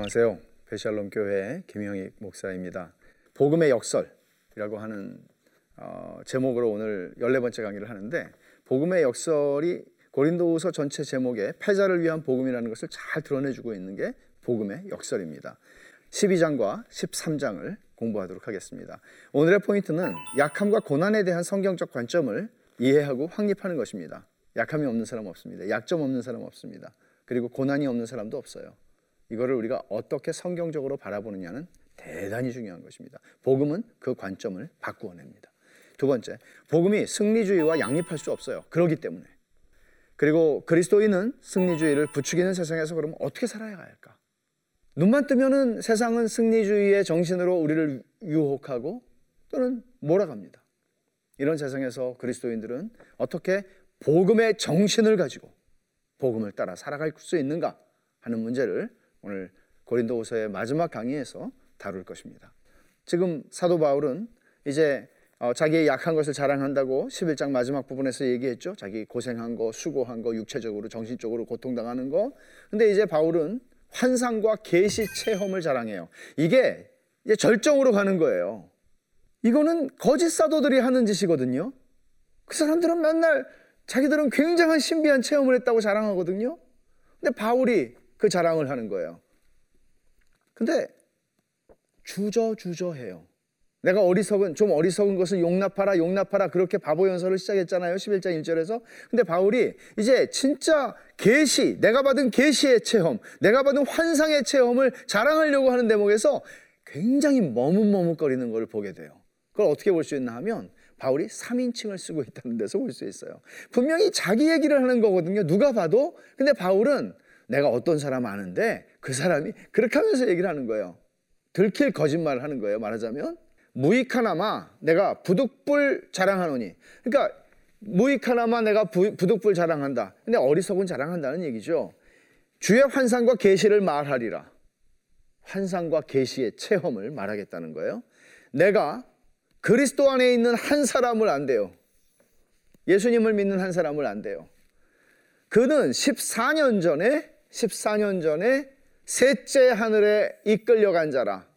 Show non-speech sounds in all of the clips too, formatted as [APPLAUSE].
안녕하세요. 베샬롬 교회 김영익 목사입니다. 복음의 역설이라고 하는 어, 제목으로 오늘 14번째 강의를 하는데 복음의 역설이 고린도후서 전체 제목에 패자를 위한 복음이라는 것을 잘 드러내주고 있는 게 복음의 역설입니다. 12장과 13장을 공부하도록 하겠습니다. 오늘의 포인트는 약함과 고난에 대한 성경적 관점을 이해하고 확립하는 것입니다. 약함이 없는 사람 없습니다. 약점 없는 사람 없습니다. 그리고 고난이 없는 사람도 없어요. 이거를 우리가 어떻게 성경적으로 바라보느냐는 대단히 중요한 것입니다. 복음은 그 관점을 바꾸어 냅니다. 두 번째, 복음이 승리주의와 양립할 수 없어요. 그러기 때문에. 그리고 그리스도인은 승리주의를 부추기는 세상에서 그러면 어떻게 살아야 할까? 눈만 뜨면은 세상은 승리주의의 정신으로 우리를 유혹하고 또는 몰아갑니다. 이런 세상에서 그리스도인들은 어떻게 복음의 정신을 가지고 복음을 따라 살아갈 수 있는가 하는 문제를 오늘 고린도후서의 마지막 강의에서 다룰 것입니다. 지금 사도 바울은 이제 어, 자기의 약한 것을 자랑한다고 11장 마지막 부분에서 얘기했죠. 자기 고생한 거, 수고한 거, 육체적으로, 정신적으로 고통당하는 거. 근데 이제 바울은 환상과 계시 체험을 자랑해요. 이게 절정으로 가는 거예요. 이거는 거짓 사도들이 하는 짓이거든요. 그 사람들은 맨날 자기들은 굉장한 신비한 체험을 했다고 자랑하거든요. 근데 바울이 그 자랑을 하는 거예요. 근데 주저주저해요. 내가 어리석은 좀 어리석은 것을 용납하라 용납하라 그렇게 바보 연설을 시작했잖아요. 11장 1절에서. 근데 바울이 이제 진짜 계시, 내가 받은 계시의 체험, 내가 받은 환상의 체험을 자랑하려고 하는 대목에서 굉장히 머뭇머뭇거리는 걸 보게 돼요. 그걸 어떻게 볼 수 있나 하면 바울이 3인칭을 쓰고 있다는 데서 볼 수 있어요. 분명히 자기 얘기를 하는 거거든요. 누가 봐도. 근데 바울은 내가 어떤 사람 아는데 그 사람이 그렇게 하면서 얘기를 하는 거예요. 들킬 거짓말을 하는 거예요. 말하자면 무익하나마 내가 부득불 자랑하노니. 그러니까 무익하나마 내가 부, 부득불 자랑한다. 근데 어리석은 자랑한다는 얘기죠. 주의 환상과 계시를 말하리라. 환상과 계시의 체험을 말하겠다는 거예요. 내가 그리스도 안에 있는 한 사람을 안 돼요. 예수님을 믿는 한 사람을 안 돼요. 그는 14년 전에 14년 전에 셋째 하늘에 이끌려간 자라.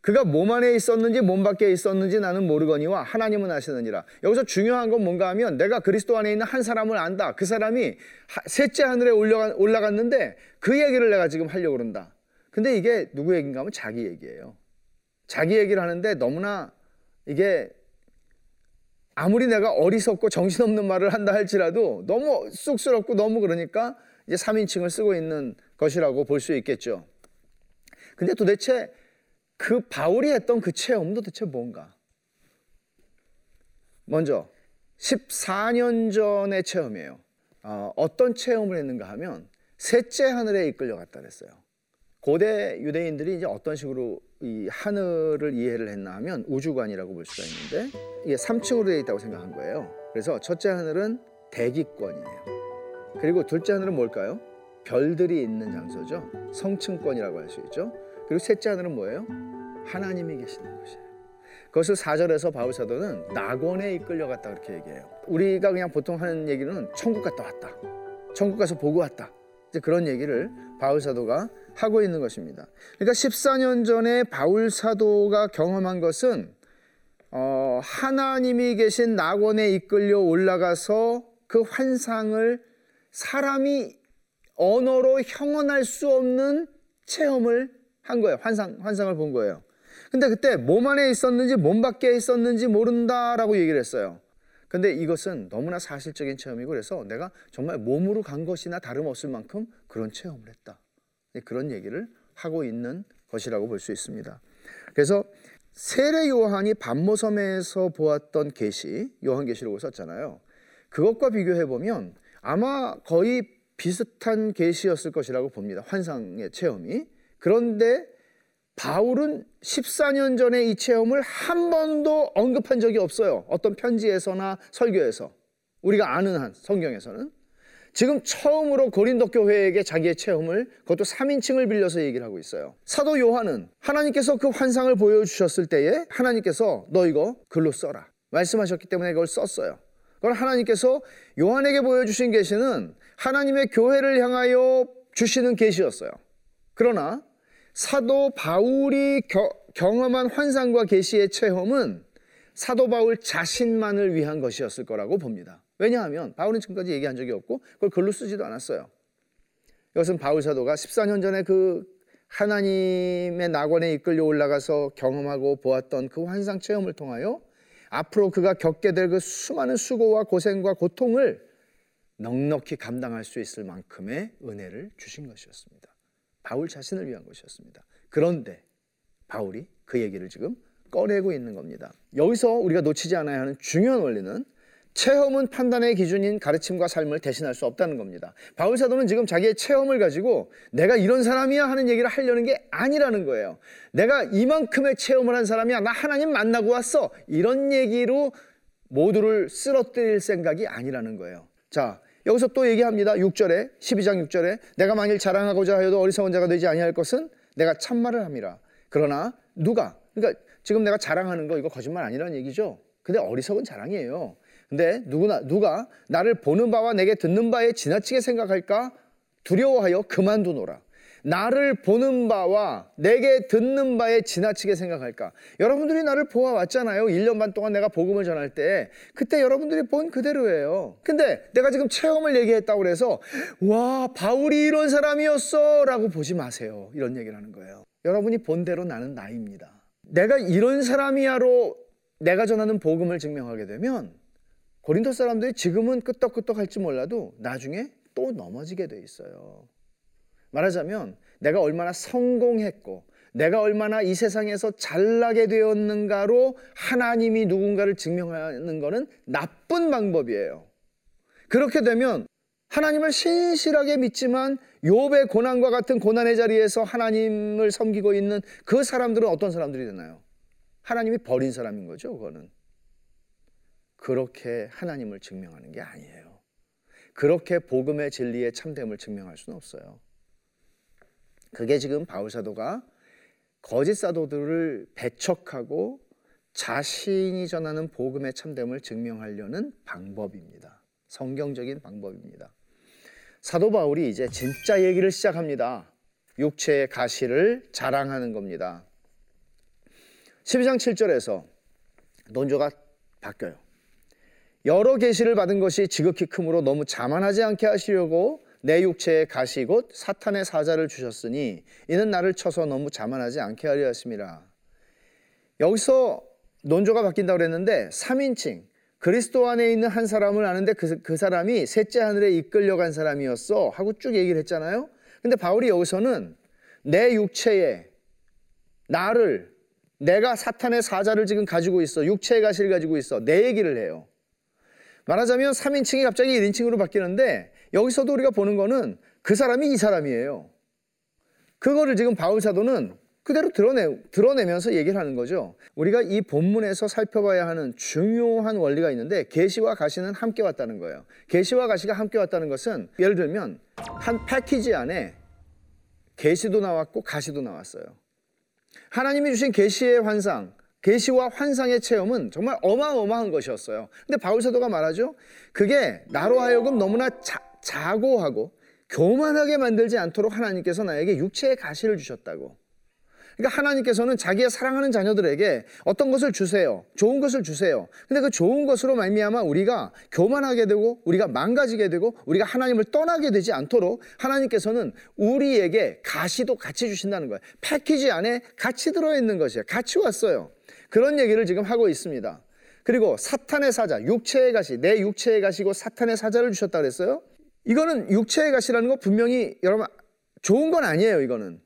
그가 몸 안에 있었는지 몸 밖에 있었는지 나는 모르거니와 하나님은 아시느니라. 여기서 중요한 건 뭔가 하면 내가 그리스도 안에 있는 한 사람을 안다. 그 사람이 셋째 하늘에 올라갔는데 그 얘기를 내가 지금 하려고 그런다. 근데 이게 누구 얘기인가 하면 자기 얘기예요. 자기 얘기를 하는데 너무나 이게 아무리 내가 어리석고 정신없는 말을 한다 할지라도 너무 쑥스럽고 너무 그러니까 이제 3인칭을 쓰고 있는 것이라고 볼 수 있겠죠. 근데 도대체 그 바울이 했던 그 체험도 도대체 뭔가? 먼저 14년 전의 체험이에요. 어, 어떤 체험을 했는가 하면 셋째 하늘에 이끌려갔다 그랬어요. 고대 유대인들이 이제 어떤 식으로 이 하늘을 이해를 했나 하면 우주관이라고 볼 수가 있는데 이게 3층으로 되어 있다고 생각한 거예요. 그래서 첫째 하늘은 대기권이에요. 그리고 둘째 하늘은 뭘까요? 별들이 있는 장소죠. 성층권이라고 할 수 있죠. 그리고 셋째 하늘은 뭐예요? 하나님이 계시는 곳이에요. 그것을 사절에서 바울 사도는 낙원에 이끌려갔다 그렇게 얘기해요. 우리가 그냥 보통 하는 얘기는 천국 갔다 왔다. 천국 가서 보고 왔다. 이제 그런 얘기를 바울 사도가 하고 있는 것입니다. 그러니까 14년 전에 바울 사도가 경험한 것은 어, 하나님이 계신 낙원에 이끌려 올라가서 그 환상을 사람이 언어로 형언할 수 없는 체험을 한 거예요. 환상, 환상을 본 거예요. 근데 그때 몸 안에 있었는지 몸 밖에 있었는지 모른다라고 얘기를 했어요. 근데 이것은 너무나 사실적인 체험이고 그래서 내가 정말 몸으로 간 것이나 다름없을 만큼 그런 체험을 했다. 그런 얘기를 하고 있는 것이라고 볼 수 있습니다. 그래서 세례 요한이 반모섬에서 보았던 계시, 요한계시록을 썼잖아요. 그것과 비교해 보면 아마 거의 비슷한 계시였을 것이라고 봅니다. 환상의 체험이. 그런데 바울은 14년 전에 이 체험을 한 번도 언급한 적이 없어요. 어떤 편지에서나 설교에서. 우리가 아는 한 성경에서는. 지금 처음으로 고린도 교회에게 자기의 체험을 그것도 3인칭을 빌려서 얘기를 하고 있어요. 사도 요한은 하나님께서 그 환상을 보여주셨을 때에 하나님께서 너 이거 글로 써라. 말씀하셨기 때문에 그걸 썼어요. 그건 하나님께서 요한에게 보여주신 계시는 하나님의 교회를 향하여 주시는 계시였어요. 그러나 사도 바울이 겨, 경험한 환상과 계시의 체험은 사도 바울 자신만을 위한 것이었을 거라고 봅니다. 왜냐하면 바울은 지금까지 얘기한 적이 없고 그걸 글로 쓰지도 않았어요. 이것은 바울 사도가 14년 전에 그 하나님의 낙원에 이끌려 올라가서 경험하고 보았던 그 환상 체험을 통하여 앞으로 그가 겪게 될 그 수많은 수고와 고생과 고통을 넉넉히 감당할 수 있을 만큼의 은혜를 주신 것이었습니다. 바울 자신을 위한 것이었습니다. 그런데 바울이 그 얘기를 지금 꺼내고 있는 겁니다. 여기서 우리가 놓치지 않아야 하는 중요한 원리는 체험은 판단의 기준인 가르침과 삶을 대신할 수 없다는 겁니다. 바울 사도는 지금 자기의 체험을 가지고 내가 이런 사람이야 하는 얘기를 하려는 게 아니라는 거예요. 내가 이만큼의 체험을 한 사람이야. 나 하나님 만나고 왔어. 이런 얘기로 모두를 쓰러뜨릴 생각이 아니라는 거예요. 자, 여기서 또 얘기합니다. 6절에 12장 6절에 내가 만일 자랑하고자 하여도 어리석은 자가 되지 아니할 것은 내가 참말을 함이라. 그러나 누가 그러니까 지금 내가 자랑하는 거 이거 거짓말 아니라는 얘기죠. 근데 어리석은 자랑이에요. 근데 누구나 누가 나를 보는 바와 내게 듣는 바에 지나치게 생각할까 두려워하여 그만두노라. 나를 보는 바와 내게 듣는 바에 지나치게 생각할까? 여러분들이 나를 보아왔잖아요. 1년 반 동안 내가 복음을 전할 때. 그때 여러분들이 본 그대로예요. 근데 내가 지금 체험을 얘기했다고 그래서, 와, 바울이 이런 사람이었어. 라고 보지 마세요. 이런 얘기를 하는 거예요. 여러분이 본 대로 나는 나입니다. 내가 이런 사람이야로 내가 전하는 복음을 증명하게 되면 고린도 사람들이 지금은 끄떡끄떡 할지 몰라도 나중에 또 넘어지게 돼 있어요. 말하자면 내가 얼마나 성공했고 내가 얼마나 이 세상에서 잘나게 되었는가로 하나님이 누군가를 증명하는 것은 나쁜 방법이에요. 그렇게 되면 하나님을 신실하게 믿지만 욥의 고난과 같은 고난의 자리에서 하나님을 섬기고 있는 그 사람들은 어떤 사람들이 되나요? 하나님이 버린 사람인 거죠, 그거는. 그렇게 하나님을 증명하는 게 아니에요. 그렇게 복음의 진리의 참됨을 증명할 수는 없어요. 그게 지금 바울 사도가 거짓 사도들을 배척하고 자신이 전하는 복음의 참됨을 증명하려는 방법입니다. 성경적인 방법입니다. 사도 바울이 이제 진짜 얘기를 시작합니다. 육체의 가시를 자랑하는 겁니다. 12장 7절에서 논조가 바뀌어요. 여러 계시를 받은 것이 지극히 크므로 너무 자만하지 않게 하시려고 내 육체에 가시 곧 사탄의 사자를 주셨으니 이는 나를 쳐서 너무 자만하지 않게 하려 하심이라. 여기서 논조가 바뀐다고 그랬는데 3인칭 그리스도 안에 있는 한 사람을 아는데 그, 그 사람이 셋째 하늘에 이끌려간 사람이었어 하고 쭉 얘기를 했잖아요. 근데 바울이 여기서는 내 육체에 나를 내가 사탄의 사자를 지금 가지고 있어 육체의 가시를 가지고 있어 내 얘기를 해요. 말하자면 3인칭이 갑자기 1인칭으로 바뀌는데 여기서도 우리가 보는 거는 그 사람이 이 사람이에요. 그거를 지금 바울 사도는 그대로 드러내, 드러내면서 얘기를 하는 거죠. 우리가 이 본문에서 살펴봐야 하는 중요한 원리가 있는데 계시와 가시는 함께 왔다는 거예요. 계시와 가시가 함께 왔다는 것은 예를 들면 한 패키지 안에 계시도 나왔고 가시도 나왔어요. 하나님이 주신 계시의 환상, 계시와 환상의 체험은 정말 어마어마한 것이었어요. 근데 바울 사도가 말하죠. 그게 나로 하여금 너무나 자, 자고하고 교만하게 만들지 않도록 하나님께서 나에게 육체의 가시를 주셨다고. 그러니까 하나님께서는 자기의 사랑하는 자녀들에게 어떤 것을 주세요. 좋은 것을 주세요. 근데 그 좋은 것으로 말미암아 우리가 교만하게 되고 우리가 망가지게 되고 우리가 하나님을 떠나게 되지 않도록 하나님께서는 우리에게 가시도 같이 주신다는 거예요. 패키지 안에 같이 들어 있는 것이에요. 같이 왔어요. 그런 얘기를 지금 하고 있습니다. 그리고 사탄의 사자, 육체의 가시, 내 육체의 가시고 사탄의 사자를 주셨다 그랬어요. 이거는 육체의 가시라는 거 분명히 여러분 좋은 건 아니에요, 이거는.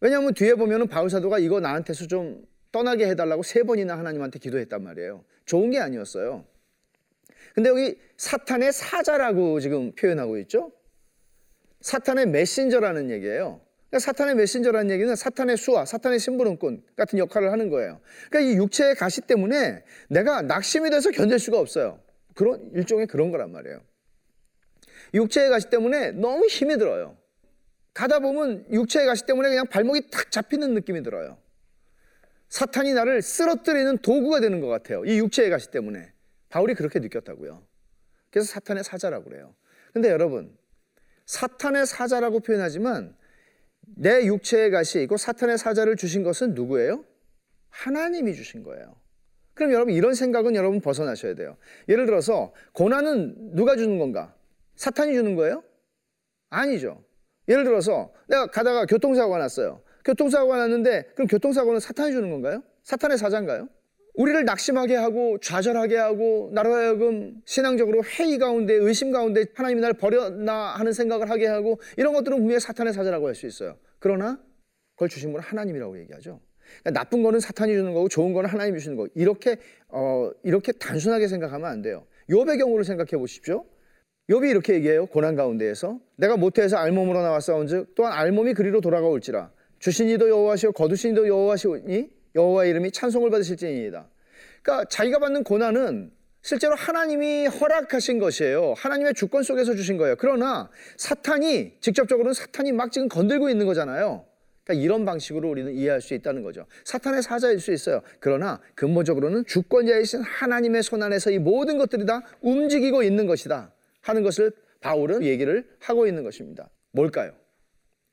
왜냐하면 뒤에 보면은 바울 사도가 이거 나한테서 좀 떠나게 해달라고 세 번이나 하나님한테 기도했단 말이에요. 좋은 게 아니었어요. 근데 여기 사탄의 사자라고 지금 표현하고 있죠? 사탄의 메신저라는 얘기예요. 그러니까 사탄의 메신저라는 얘기는 사탄의 수와 사탄의 심부름꾼 같은 역할을 하는 거예요. 그러니까 이 육체의 가시 때문에 내가 낙심이 돼서 견딜 수가 없어요. 그런 일종의 그런 거란 말이에요. 육체의 가시 때문에 너무 힘이 들어요. 가다 보면 육체의 가시 때문에 그냥 발목이 탁 잡히는 느낌이 들어요. 사탄이 나를 쓰러뜨리는 도구가 되는 것 같아요. 이 육체의 가시 때문에. 바울이 그렇게 느꼈다고요. 그래서 사탄의 사자라고 그래요. 근데 여러분, 사탄의 사자라고 표현하지만 내 육체의 가시이고 사탄의 사자를 주신 것은 누구예요? 하나님이 주신 거예요. 그럼 여러분 이런 생각은 여러분 벗어나셔야 돼요. 예를 들어서 고난은 누가 주는 건가? 사탄이 주는 거예요? 아니죠. 예를 들어서 내가 가다가 교통사고가 났어요. 교통사고가 났는데 그럼 교통사고는 사탄이 주는 건가요? 사탄의 사자인가요? 우리를 낙심하게 하고 좌절하게 하고 나로 하여금 신앙적으로 회의 가운데 의심 가운데 하나님이 날 버렸나 하는 생각을 하게 하고 이런 것들은 분명히 사탄의 사자라고 할 수 있어요. 그러나 그걸 주신 분은 하나님이라고 얘기하죠. 그러니까 나쁜 거는 사탄이 주는 거고 좋은 거는 하나님이 주는 거. 이렇게 어 이렇게 단순하게 생각하면 안 돼요. 욥의 경우를 생각해 보십시오. 욥이 이렇게 얘기해요. 고난 가운데에서 내가 모태에서 알몸으로 나왔사온즉 또한 알몸이 그리로 돌아가올지라 주신 이도 여호와시오 거두신 이도 여호와시오니 여호와의 이름이 찬송을 받으실지니이다. 그러니까 자기가 받는 고난은 실제로 하나님이 허락하신 것이에요. 하나님의 주권 속에서 주신 거예요. 그러나 사탄이 직접적으로는 사탄이 막 지금 건들고 있는 거잖아요. 그러니까 이런 방식으로 우리는 이해할 수 있다는 거죠. 사탄의 사자일 수 있어요. 그러나 근본적으로는 주권자이신 하나님의 손 안에서 이 모든 것들이 다 움직이고 있는 것이다 하는 것을 바울은 얘기를 하고 있는 것입니다. 뭘까요?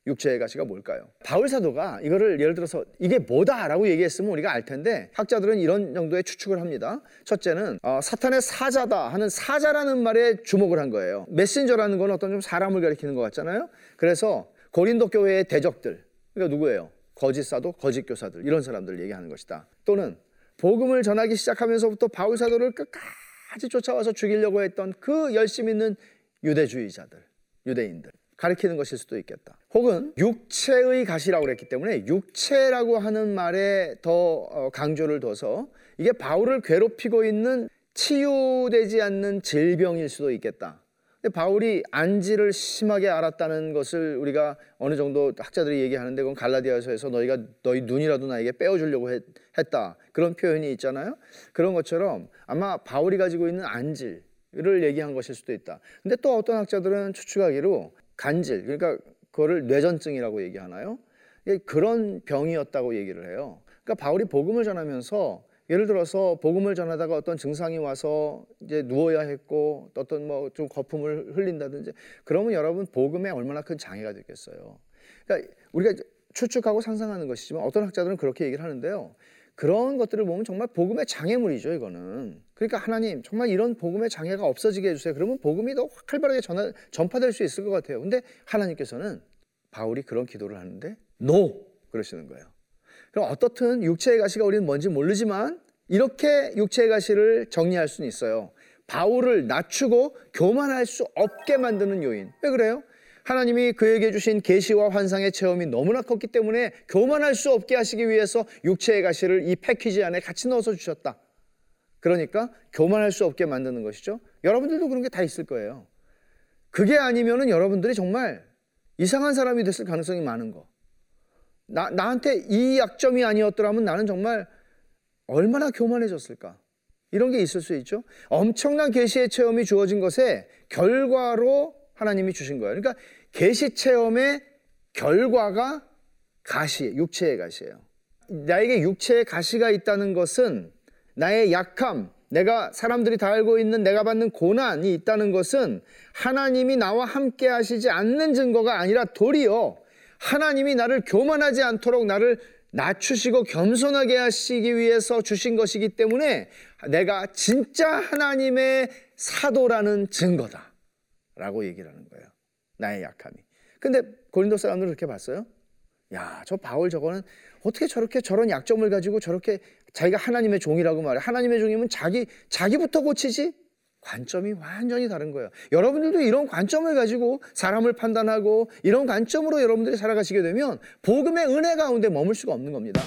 육체의 가시가 뭘까요? 바울 사도가 이거를 예를 들어서 이게 뭐다라고 얘기했으면 우리가 알 텐데 학자들은 이런 정도의 추측을 합니다. 첫째는 어, 사탄의 사자다 하는 사자라는 말에 주목을 한 거예요. 메신저라는 건 어떤 좀 사람을 가리키는 것 같잖아요. 그래서 고린도 교회의 대적들 그러니까 누구예요? 거짓 사도, 거짓 교사들 이런 사람들을 얘기하는 것이다. 또는 복음을 전하기 시작하면서부터 바울 사도를 끝까지 쫓아와서 죽이려고 했던 그 열심 있는 유대주의자들, 유대인들. 가리키는 것일 수도 있겠다. 혹은 육체의 가시라고 그랬기 때문에 육체라고 하는 말에 더 어, 강조를 둬서 이게 바울을 괴롭히고 있는 치유되지 않는 질병일 수도 있겠다. 근데 바울이 안지를 심하게 알았다는 것을 우리가 어느 정도 학자들이 얘기하는데 그건 갈라디아서에서 너희가 너희 눈이라도 나에게 빼어주려고 했, 다 그런 표현이 있잖아요. 그런 것처럼 아마 바울이 가지고 있는 안질을 얘기한 것일 수도 있다. 근데 또 어떤 학자들은 추측하기로 간질 그러니까 그거를 뇌전증이라고 얘기하나요? 그런 병이었다고 얘기를 해요. 그러니까 바울이 복음을 전하면서 예를 들어서 복음을 전하다가 어떤 증상이 와서 이제 누워야 했고 어떤 뭐 좀 거품을 흘린다든지 그러면 여러분 복음에 얼마나 큰 장애가 되겠어요. 그러니까 우리가 추측하고 상상하는 것이지만 어떤 학자들은 그렇게 얘기를 하는데요. 그런 것들을 보면 정말 복음의 장애물이죠, 이거는. 그러니까 하나님, 정말 이런 복음의 장애가 없어지게 해주세요. 그러면 복음이 더 활발하게 전하, 전파될 수 있을 것 같아요. 근데 하나님께서는 바울이 그런 기도를 하는데, 노! 그러시는 거예요. 그럼 어떻든 육체의 가시가 우리는 뭔지 모르지만, 이렇게 육체의 가시를 정리할 수는 있어요. 바울을 낮추고 교만할 수 없게 만드는 요인. 왜 그래요? 하나님이 그에게 주신 계시와 환상의 체험이 너무나 컸기 때문에 교만할 수 없게 하시기 위해서 육체의 가시를 이 패키지 안에 같이 넣어서 주셨다. 그러니까 교만할 수 없게 만드는 것이죠. 여러분들도 그런 게 다 있을 거예요. 그게 아니면은 여러분들이 정말 이상한 사람이 됐을 가능성이 많은 거. 나, 나한테 이 약점이 아니었더라면 나는 정말 얼마나 교만해졌을까. 이런 게 있을 수 있죠. 엄청난 계시의 체험이 주어진 것에 결과로 하나님이 주신 거예요. 그러니까 계시 체험의 결과가 가시, 육체의 가시예요. 나에게 육체의 가시가 있다는 것은 나의 약함, 내가 사람들이 다 알고 있는 내가 받는 고난이 있다는 것은 하나님이 나와 함께 하시지 않는 증거가 아니라 도리어 하나님이 나를 교만하지 않도록 나를 낮추시고 겸손하게 하시기 위해서 주신 것이기 때문에 내가 진짜 하나님의 사도라는 증거다. 라고 얘기를 하는 거예요. 나의 약함이. 근데 고린도 사람들은 그렇게 봤어요. 야, 저 바울 저거는 어떻게 저렇게 저런 약점을 가지고 저렇게 자기가 하나님의 종이라고 말해. 하나님의 종이면 자기 자기부터 고치지. 관점이 완전히 다른 거예요. 여러분들도 이런 관점을 가지고 사람을 판단하고 이런 관점으로 여러분들이 살아가시게 되면 복음의 은혜 가운데 머물 수가 없는 겁니다.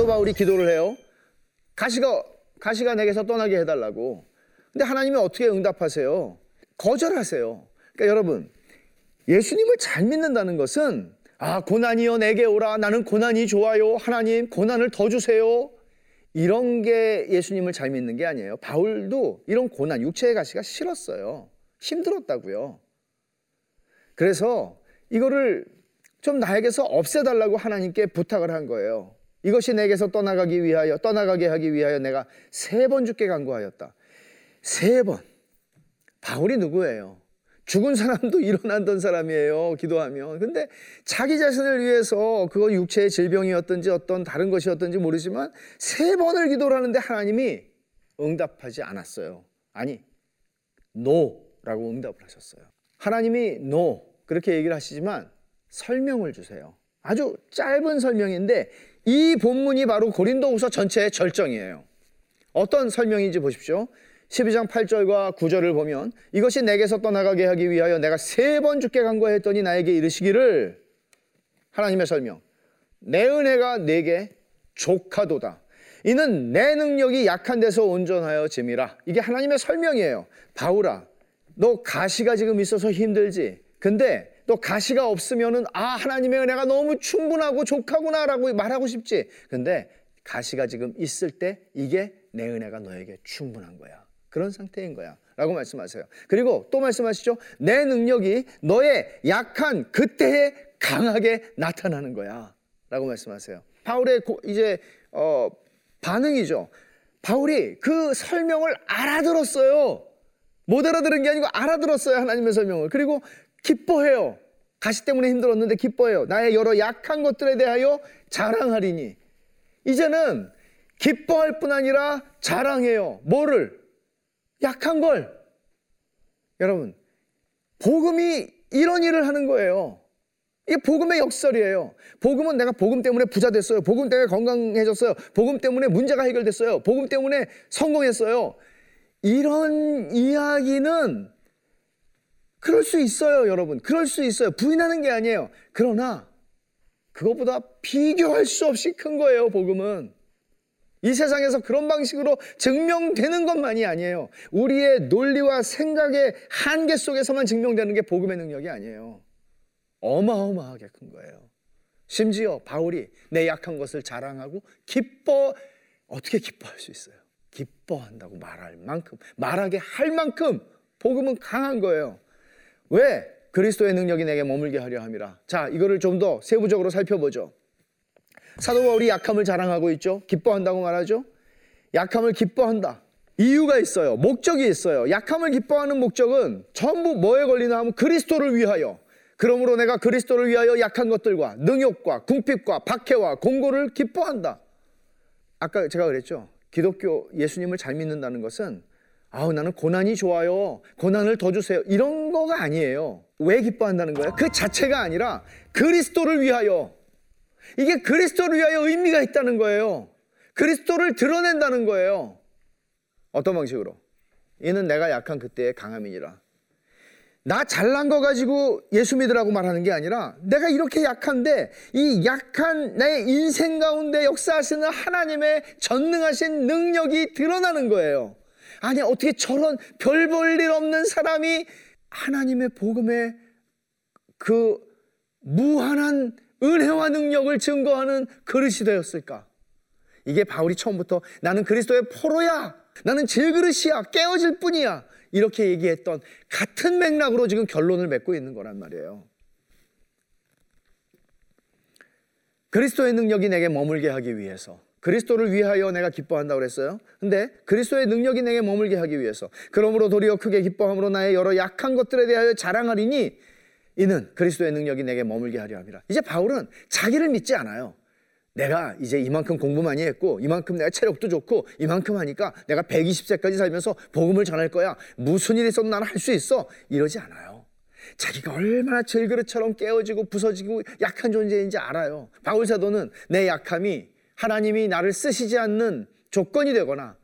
사도 바울이 기도를 해요. 가시가 가시가 내게서 떠나게 해달라고. 근데 하나님이 어떻게 응답하세요? 거절하세요. 그러니까 여러분, 예수님을 잘 믿는다는 것은 아, 고난이여 내게 오라. 나는 고난이 좋아요. 하나님, 고난을 더 주세요. 이런 게 예수님을 잘 믿는 게 아니에요. 바울도 이런 고난, 육체의 가시가 싫었어요. 힘들었다고요. 그래서 이거를 좀 나에게서 없애달라고 하나님께 부탁을 한 거예요. 이것이 내게서 떠나가기 위하여, 떠나가게 하기 위하여 내가 세 번 죽게 간구하였다. 세 번. 바울이 누구예요? 죽은 사람도 [LAUGHS] 일어난던 사람이에요. 기도하면. 근데 자기 자신을 위해서 그거 육체의 질병이었든지 어떤 다른 것이었든지 모르지만 세 번을 기도를 하는데 하나님이 응답하지 않았어요. 아니, no라고 응답을 하셨어요. 하나님이 no 그렇게 얘기를 하시지만 설명을 주세요. 아주 짧은 설명인데 이 본문이 바로 고린도후서 전체의 절정이에요. 어떤 설명인지 보십시오. 12장 8절과 9절을 보면 이것이 내게서 떠나가게 하기 위하여 내가 세 번 주께 간구했더니 나에게 이르시기를 하나님의 설명. 내 은혜가 내게 족하도다. 이는 내 능력이 약한 데서 온전하여 짐이라. 이게 하나님의 설명이에요. 바울아, 너 가시가 지금 있어서 힘들지. 근데 또 가시가 없으면은 아 하나님의 은혜가 너무 충분하고 족하구나라고 말하고 싶지. 근데 가시가 지금 있을 때 이게 내 은혜가 너에게 충분한 거야. 그런 상태인 거야. 라고 말씀하세요. 그리고 또 말씀하시죠. 내 능력이 너의 약한 그때에 강하게 나타나는 거야. 라고 말씀하세요. 바울의 이제 어, 반응이죠. 바울이 그 설명을 알아들었어요. 못 알아들은 게 아니고 알아들었어요. 하나님의 설명을. 그리고 기뻐해요. 가시 때문에 힘들었는데 기뻐해요. 나의 여러 약한 것들에 대하여 자랑하리니. 이제는 기뻐할 뿐 아니라 자랑해요. 뭐를? 약한 걸. 여러분, 복음이 이런 일을 하는 거예요. 이게 복음의 역설이에요. 복음은 내가 복음 때문에 부자 됐어요. 복음 때문에 건강해졌어요. 복음 때문에 문제가 해결됐어요. 복음 때문에 성공했어요. 이런 이야기는 그럴 수 있어요, 여러분. 그럴 수 있어요. 부인하는 게 아니에요. 그러나 그것보다 비교할 수 없이 큰 거예요, 복음은. 이 세상에서 그런 방식으로 증명되는 것만이 아니에요. 우리의 논리와 생각의 한계 속에서만 증명되는 게 복음의 능력이 아니에요. 어마어마하게 큰 거예요. 심지어 바울이 내 약한 것을 자랑하고 기뻐 어떻게 기뻐할 수 있어요? 기뻐한다고 말할 만큼 말하게 할 만큼 복음은 강한 거예요. 왜? 그리스도의 능력이 내게 머물게 하려 함이라. 자, 이거를 좀 더 세부적으로 살펴보죠. 사도 바울이 약함을 자랑하고 있죠. 기뻐한다고 말하죠. 약함을 기뻐한다. 이유가 있어요. 목적이 있어요. 약함을 기뻐하는 목적은 전부 뭐에 걸리나 하면 그리스도를 위하여. 그러므로 내가 그리스도를 위하여 약한 것들과 능욕과 궁핍과 박해와 공고를 기뻐한다. 아까 제가 그랬죠. 기독교 예수님을 잘 믿는다는 것은 아우 나는 고난이 좋아요. 고난을 더 주세요. 이런 거가 아니에요. 왜 기뻐한다는 거예요? 그 자체가 아니라 그리스도를 위하여 이게 그리스도를 위하여 의미가 있다는 거예요. 그리스도를 드러낸다는 거예요. 어떤 방식으로? 이는 내가 약한 그때의 강함이니라. 나 잘난 거 가지고 예수 믿으라고 말하는 게 아니라 내가 이렇게 약한데 이 약한 내 인생 가운데 역사하시는 하나님의 전능하신 능력이 드러나는 거예요. 아니 어떻게 저런 별 볼 일 없는 사람이 하나님의 복음에 그 무한한 은혜와 능력을 증거하는 그릇이 되었을까? 이게 바울이 처음부터 나는 그리스도의 포로야. 나는 질그릇이야. 깨어질 뿐이야. 이렇게 얘기했던 같은 맥락으로 지금 결론을 맺고 있는 거란 말이에요. 그리스도의 능력이 내게 머물게 하기 위해서 그리스도를 위하여 내가 기뻐한다고 그랬어요. 근데 그리스도의 능력이 내게 머물게 하기 위해서 그러므로 도리어 크게 기뻐함으로 나의 여러 약한 것들에 대하여 자랑하리니 이는 그리스도의 능력이 내게 머물게 하려 함이라. 이제 바울은 자기를 믿지 않아요. 내가 이제 이만큼 공부 많이 했고 이만큼 내가 체력도 좋고 이만큼 하니까 내가 120세까지 살면서 복음을 전할 거야. 무슨 일이 있어도 나는 할 수 있어. 이러지 않아요. 자기가 얼마나 질그릇처럼 깨어지고 부서지고 약한 존재인지 알아요. 바울 사도는 내 약함이 하나님이 나를 쓰시지 않는 조건이 되거나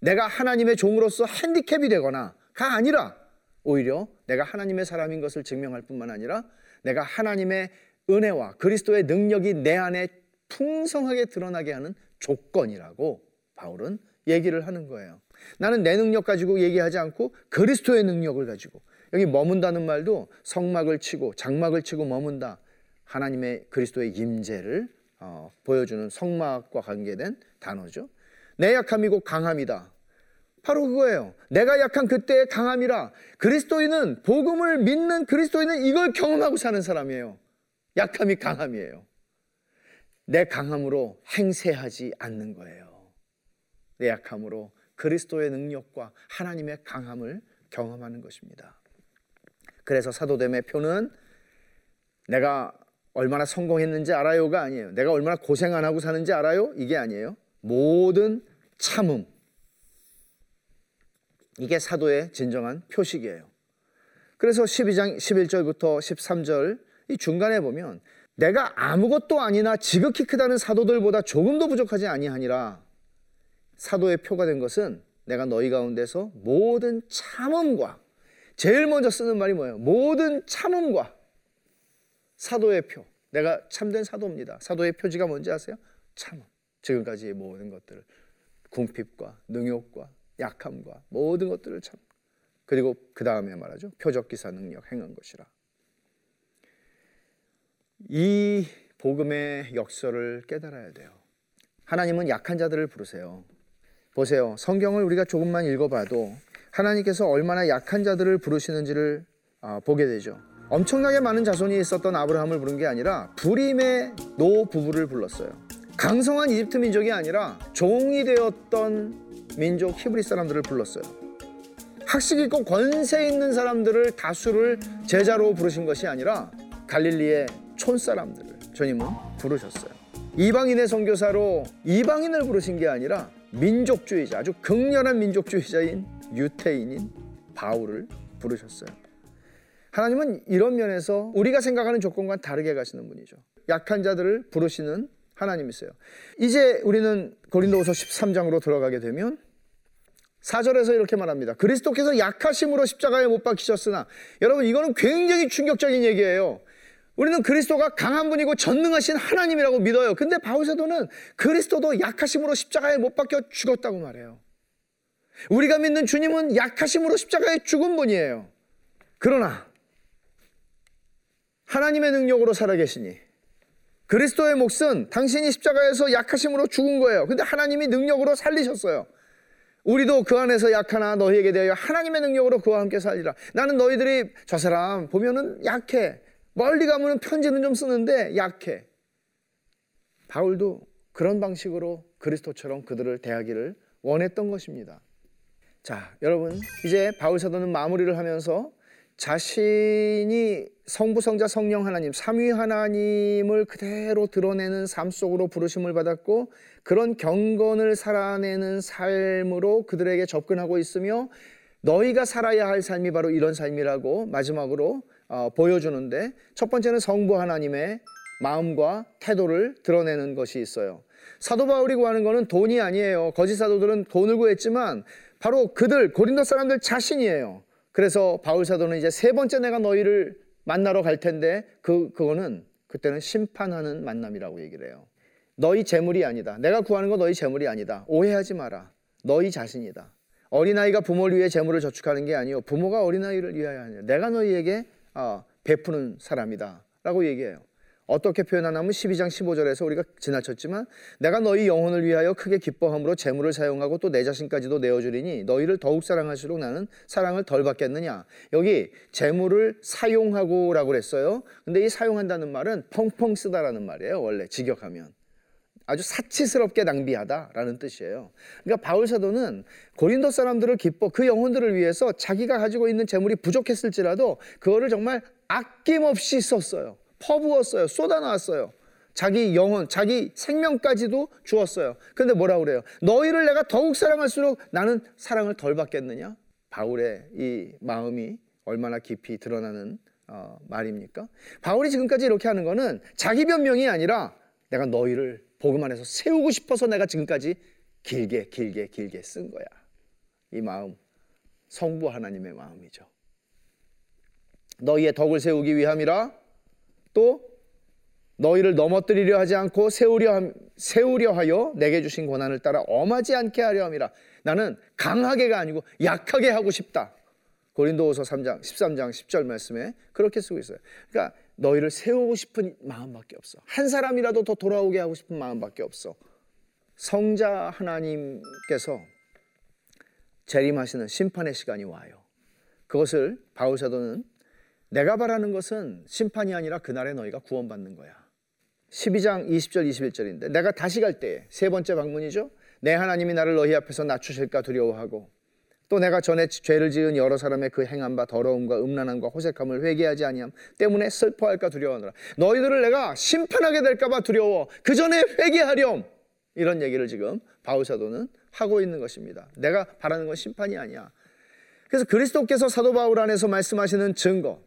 내가 하나님의 종으로서 핸디캡이 되거나가 아니라 오히려 내가 하나님의 사람인 것을 증명할 뿐만 아니라 내가 하나님의 은혜와 그리스도의 능력이 내 안에 풍성하게 드러나게 하는 조건이라고 바울은 얘기를 하는 거예요. 나는 내 능력 가지고 얘기하지 않고 그리스도의 능력을 가지고 여기 머문다는 말도 성막을 치고 장막을 치고 머문다. 하나님의 그리스도의 임재를 어, 보여주는 성막과 관계된 단어죠. 내 약함이 고 강함이다. 바로 그거예요. 내가 약한 그때의 강함이라 그리스도인은 복음을 믿는 그리스도인은 이걸 경험하고 사는 사람이에요. 약함이 강함이에요. 내 강함으로 행세하지 않는 거예요. 내 약함으로 그리스도의 능력과 하나님의 강함을 경험하는 것입니다. 그래서 사도됨의 표는 내가 얼마나 성공했는지 알아요가 아니에요. 내가 얼마나 고생 안 하고 사는지 알아요? 이게 아니에요. 모든 참음. 이게 사도의 진정한 표식이에요. 그래서 12장 11절부터 13절 이 중간에 보면 내가 아무것도 아니나 지극히 크다는 사도들보다 조금도 부족하지 아니하니라 사도의 표가 된 것은 내가 너희 가운데서 모든 참음과 제일 먼저 쓰는 말이 뭐예요? 모든 참음과 사도의 표. 내가 참된 사도입니다. 사도의 표지가 뭔지 아세요? 참음. 지금까지의 모든 것들을 궁핍과 능욕과 약함과 모든 것들을 참 그리고 그 다음에 말하죠. 표적 기사 능력 행한 것이라. 이 복음의 역설을 깨달아야 돼요. 하나님은 약한 자들을 부르세요. 보세요. 성경을 우리가 조금만 읽어봐도 하나님께서 얼마나 약한 자들을 부르시는지를 아, 보게 되죠. 엄청나게 많은 자손이 있었던 아브라함을 부른 게 아니라 불임의 노 부부를 불렀어요. 강성한 이집트 민족이 아니라 종이 되었던 민족 히브리 사람들을 불렀어요. 학식 있고 권세 있는 사람들을 다수를 제자로 부르신 것이 아니라 갈릴리의 촌 사람들을 주님은 부르셨어요. 이방인의 선교사로 이방인을 부르신 게 아니라 민족주의자, 아주 극렬한 민족주의자인 유태인인 바울을 부르셨어요. 하나님은 이런 면에서 우리가 생각하는 조건과 다르게 가시는 분이죠. 약한 자들을 부르시는 하나님이세요. 이제 우리는 고린도후서 13장으로 들어가게 되면 4절에서 이렇게 말합니다. 그리스도께서 약하심으로 십자가에 못 박히셨으나 여러분 이거는 굉장히 충격적인 얘기예요. 우리는 그리스도가 강한 분이고 전능하신 하나님이라고 믿어요. 근데 바울 사도는 그리스도도 약하심으로 십자가에 못 박혀 죽었다고 말해요. 우리가 믿는 주님은 약하심으로 십자가에 죽은 분이에요. 그러나 하나님의 능력으로 살아계시니 그리스도의 몫은 당신이 십자가에서 약하심으로 죽은 거예요. 근데 하나님이 능력으로 살리셨어요. 우리도 그 안에서 약하나 너희에게 대하여 하나님의 능력으로 그와 함께 살리라. 나는 너희들이 저 사람 보면은 약해. 멀리 가면은 편지는 좀 쓰는데 약해. 바울도 그런 방식으로 그리스도처럼 그들을 대하기를 원했던 것입니다. 자, 여러분, 이제 바울 사도는 마무리를 하면서 자신이 성부, 성자, 성령 하나님, 삼위 하나님을 그대로 드러내는 삶 속으로 부르심을 받았고 그런 경건을 살아내는 삶으로 그들에게 접근하고 있으며 너희가 살아야 할 삶이 바로 이런 삶이라고 마지막으로 어, 보여주는데 첫 번째는 성부 하나님의 마음과 태도를 드러내는 것이 있어요. 사도 바울이 구하는 것은 돈이 아니에요. 거짓 사도들은 돈을 구했지만 바로 그들 고린도 사람들 자신이에요. 그래서 바울 사도는 이제 세 번째 내가 너희를 만나러 갈 텐데 그 그거는 그때는 심판하는 만남이라고 얘기를 해요. 너희 재물이 아니다. 내가 구하는 건 너희 재물이 아니다. 오해하지 마라. 너희 자신이다. 어린아이가 부모를 위해 재물을 저축하는 게 아니요. 부모가 어린아이를 위하여 하냐. 내가 너희에게 어, 베푸는 사람이다. 라고 얘기해요. 어떻게 표현하냐면 12장 15절에서 우리가 지나쳤지만 내가 너희 영혼을 위하여 크게 기뻐함으로 재물을 사용하고 또 내 자신까지도 내어주리니 너희를 더욱 사랑할수록 나는 사랑을 덜 받겠느냐 여기 재물을 사용하고라고 그랬어요 근데 이 사용한다는 말은 펑펑 쓰다라는 말이에요 원래 직역하면 아주 사치스럽게 낭비하다라는 뜻이에요. 그러니까 바울 사도는 고린도 사람들을 기뻐 그 영혼들을 위해서 자기가 가지고 있는 재물이 부족했을지라도 그거를 정말 아낌없이 썼어요. 퍼부었어요. 쏟아놨어요. 자기 영혼, 자기 생명까지도 주었어요. 근데 뭐라 그래요? 너희를 내가 더욱 사랑할수록 나는 사랑을 덜 받겠느냐? 바울의 이 마음이 얼마나 깊이 드러나는 어, 말입니까? 바울이 지금까지 이렇게 하는 거는 자기 변명이 아니라 내가 너희를 복음 안에서 세우고 싶어서 내가 지금까지 길게 길게 길게 쓴 거야. 이 마음 성부 하나님의 마음이죠. 너희의 덕을 세우기 위함이라 또 너희를 넘어뜨리려 하지 않고 세우려, 세우려 하여 내게 주신 고난을 따라 엄하지 않게 하려 함이라. 나는 강하게가 아니고 약하게 하고 싶다. 고린도후서 3장 13장 10절 말씀에 그렇게 쓰고 있어요. 그러니까 너희를 세우고 싶은 마음밖에 없어. 한 사람이라도 더 돌아오게 하고 싶은 마음밖에 없어. 성자 하나님께서 재림하시는 심판의 시간이 와요. 그것을 바울 사도는 내가 바라는 것은 심판이 아니라 그날에 너희가 구원받는 거야. 12장 20절 21절인데 내가 다시 갈 때에 세 번째 방문이죠. 내 하나님이 나를 너희 앞에서 낮추실까 두려워하고 또 내가 전에 죄를 지은 여러 사람의 그바 더러움과 음란함과 호색함을 회개하지 아니함 때문에 슬퍼할까 두려워하노라. 너희들을 내가 심판하게 될까 봐 두려워. 그 전에 회개하렴. 이런 얘기를 지금 바울 사도는 하고 있는 것입니다. 내가 바라는 건 심판이 아니야. 그래서 그리스도께서 사도 바울 안에서 말씀하시는 증거.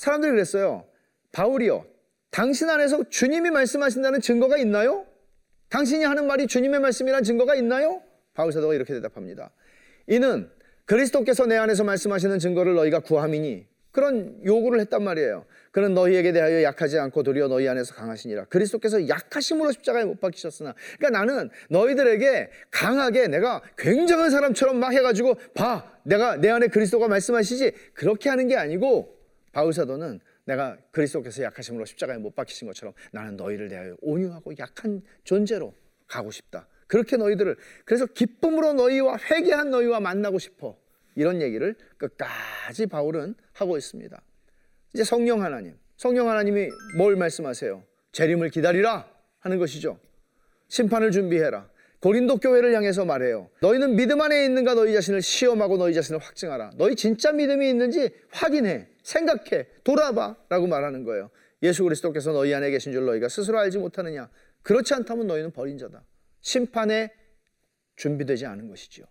사람들이 그랬어요. 바울이요. 당신 안에서 주님이 말씀하신다는 증거가 있나요? 당신이 하는 말이 주님의 말씀이란 증거가 있나요? 바울 사도가 이렇게 대답합니다. 이는 그리스도께서 내 안에서 말씀하시는 증거를 너희가 구함이니 그런 요구를 했단 말이에요. 그는 너희에게 대하여 약하지 않고 도리어 너희 안에서 강하시니라. 그리스도께서 약하심으로 십자가에 못 박히셨으나. 그러니까 나는 너희들에게 강하게 내가 굉장한 사람처럼 막 해가지고 봐. 내가 내 안에 그리스도가 말씀하시지. 그렇게 하는 게 아니고 바울 사도는 내가 그리스도께서 약하심으로 십자가에 못 박히신 것처럼 나는 너희를 대하여 온유하고 약한 존재로 가고 싶다. 그렇게 너희들을 그래서 기쁨으로 너희와 회개한 너희와 만나고 싶어. 이런 얘기를 끝까지 바울은 하고 있습니다. 이제 성령 하나님, 성령 하나님이 뭘 말씀하세요? 재림을 기다리라 하는 것이죠. 심판을 준비해라. 고린도 교회를 향해서 말해요. 너희는 믿음 안에 있는가 너희 자신을 시험하고 너희 자신을 확증하라. 너희 진짜 믿음이 있는지 확인해. 생각해. 돌아봐. 라고 말하는 거예요. 예수 그리스도께서 너희 안에 계신 줄 너희가 스스로 알지 못하느냐. 그렇지 않다면 너희는 버린 자다. 심판에 준비되지 않은 것이죠.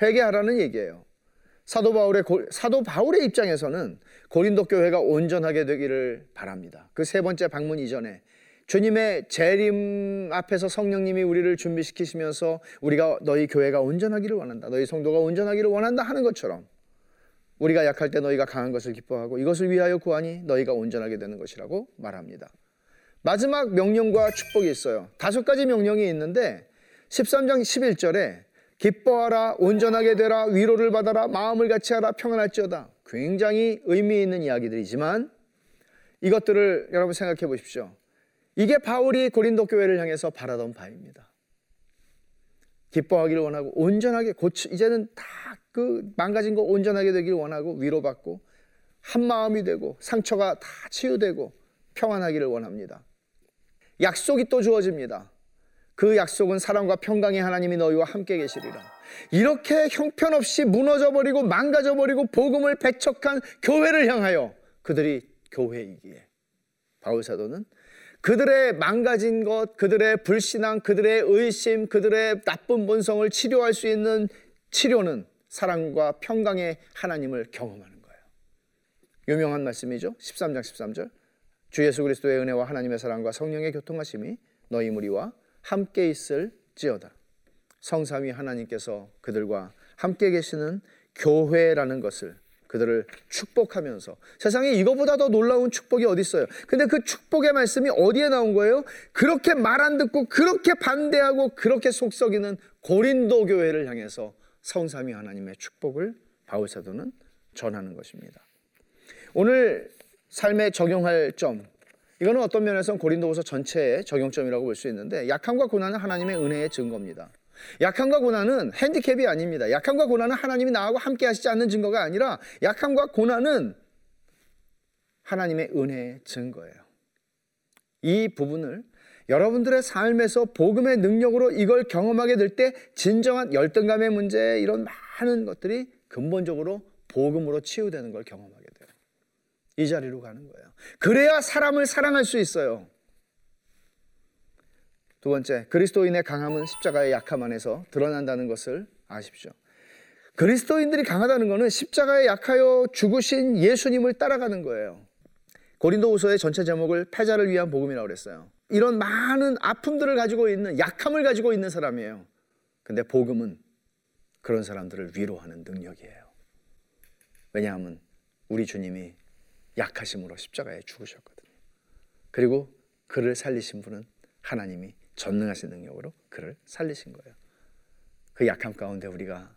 회개하라는 얘기예요. 사도 바울의 사도 바울의 입장에서는 고린도 교회가 온전하게 되기를 바랍니다. 그 세 번째 방문 이전에 주님의 재림 앞에서 성령님이 우리를 준비시키시면서 우리가 너희 교회가 온전하기를 원한다. 너희 성도가 온전하기를 원한다 하는 것처럼 우리가 약할 때 너희가 강한 것을 기뻐하고 이것을 위하여 구하니 너희가 온전하게 되는 것이라고 말합니다. 마지막 명령과 축복이 있어요. 다섯 가지 명령이 있는데 13장 11절에 기뻐하라 온전하게 되라 위로를 받아라 마음을 같이 하라 평안할지어다. 굉장히 의미 있는 이야기들이지만 이것들을 여러분 생각해 보십시오. 이게 바울이 고린도 교회를 향해서 바라던 바입니다. 기뻐하기를 원하고 온전하게 고치 이제는 다 그 망가진 거 온전하게 되기를 원하고 위로받고 한 마음이 되고 상처가 다 치유되고 평안하기를 원합니다. 약속이 또 주어집니다. 그 약속은 사랑과 평강의 하나님이 너희와 함께 계시리라. 이렇게 형편없이 무너져 버리고 망가져 버리고 복음을 배척한 교회를 향하여 그들이 교회이기에 바울 사도는 그들의 망가진 것, 그들의 불신앙, 그들의 의심, 그들의 나쁜 본성을 치료할 수 있는 치료는 사랑과 평강의 하나님을 경험하는 거예요. 유명한 말씀이죠. 13장 13절. 주 예수 그리스도의 은혜와 하나님의 사랑과 성령의 교통하심이 너희 무리와 함께 있을지어다. 성삼위 하나님께서 그들과 함께 계시는 교회라는 것을 그들을 축복하면서 세상에 이거보다 더 놀라운 축복이 어디 있어요? 근데 그 축복의 말씀이 어디에 나온 거예요? 그렇게 말 안 듣고 그렇게 반대하고 그렇게 속썩이는 고린도 교회를 향해서 성삼위 하나님의 축복을 바울 사도는 전하는 것입니다. 오늘 삶에 적용할 점 이거는 어떤 면에서는 고린도후서 전체의 적용점이라고 볼 수 있는데 약함과 고난은 하나님의 은혜의 증거입니다. 약함과 고난은 핸디캡이 아닙니다. 약함과 고난은 하나님이 나하고 함께 하시지 않는 증거가 아니라 약함과 고난은 하나님의 은혜의 증거예요. 이 부분을 여러분들의 삶에서 복음의 능력으로 이걸 경험하게 될 때 진정한 열등감의 문제 이런 많은 것들이 근본적으로 복음으로 치유되는 걸 경험하게 돼요. 이 자리로 가는 거예요. 그래야 사람을 사랑할 수 있어요. 두 번째, 그리스도인의 강함은 십자가의 약함 안에서 드러난다는 것을 아십시오. 그리스도인들이 강하다는 것은 십자가에 약하여 죽으신 예수님을 따라가는 거예요. 고린도후서의 전체 제목을 패자를 위한 복음이라고 그랬어요. 이런 많은 아픔들을 가지고 있는 약함을 가지고 있는 사람이에요. 근데 복음은 그런 사람들을 위로하는 능력이에요. 왜냐하면 우리 주님이 약하심으로 십자가에 죽으셨거든요. 그리고 그를 살리신 분은 하나님이 전능하신 능력으로 그를 살리신 거예요. 그 약함 가운데 우리가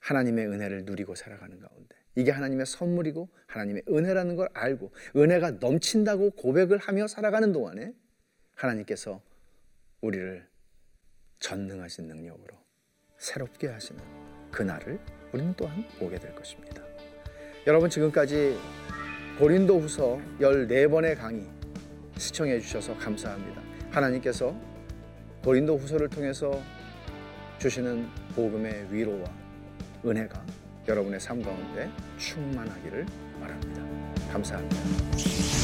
하나님의 은혜를 누리고 살아가는 가운데 이게 하나님의 선물이고 하나님의 은혜라는 걸 알고 은혜가 넘친다고 고백을 하며 살아가는 동안에 하나님께서 우리를 전능하신 능력으로 새롭게 하시는 그날을 우리는 또한 보게 될 것입니다. 여러분 지금까지 고린도 후서 14번의 강의 시청해 주셔서 감사합니다. 하나님께서 고린도 후서를 통해서 주시는 복음의 위로와 은혜가 여러분의 삶 가운데 충만하기를 바랍니다. 감사합니다.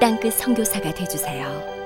땅끝 선교사가 되주세요.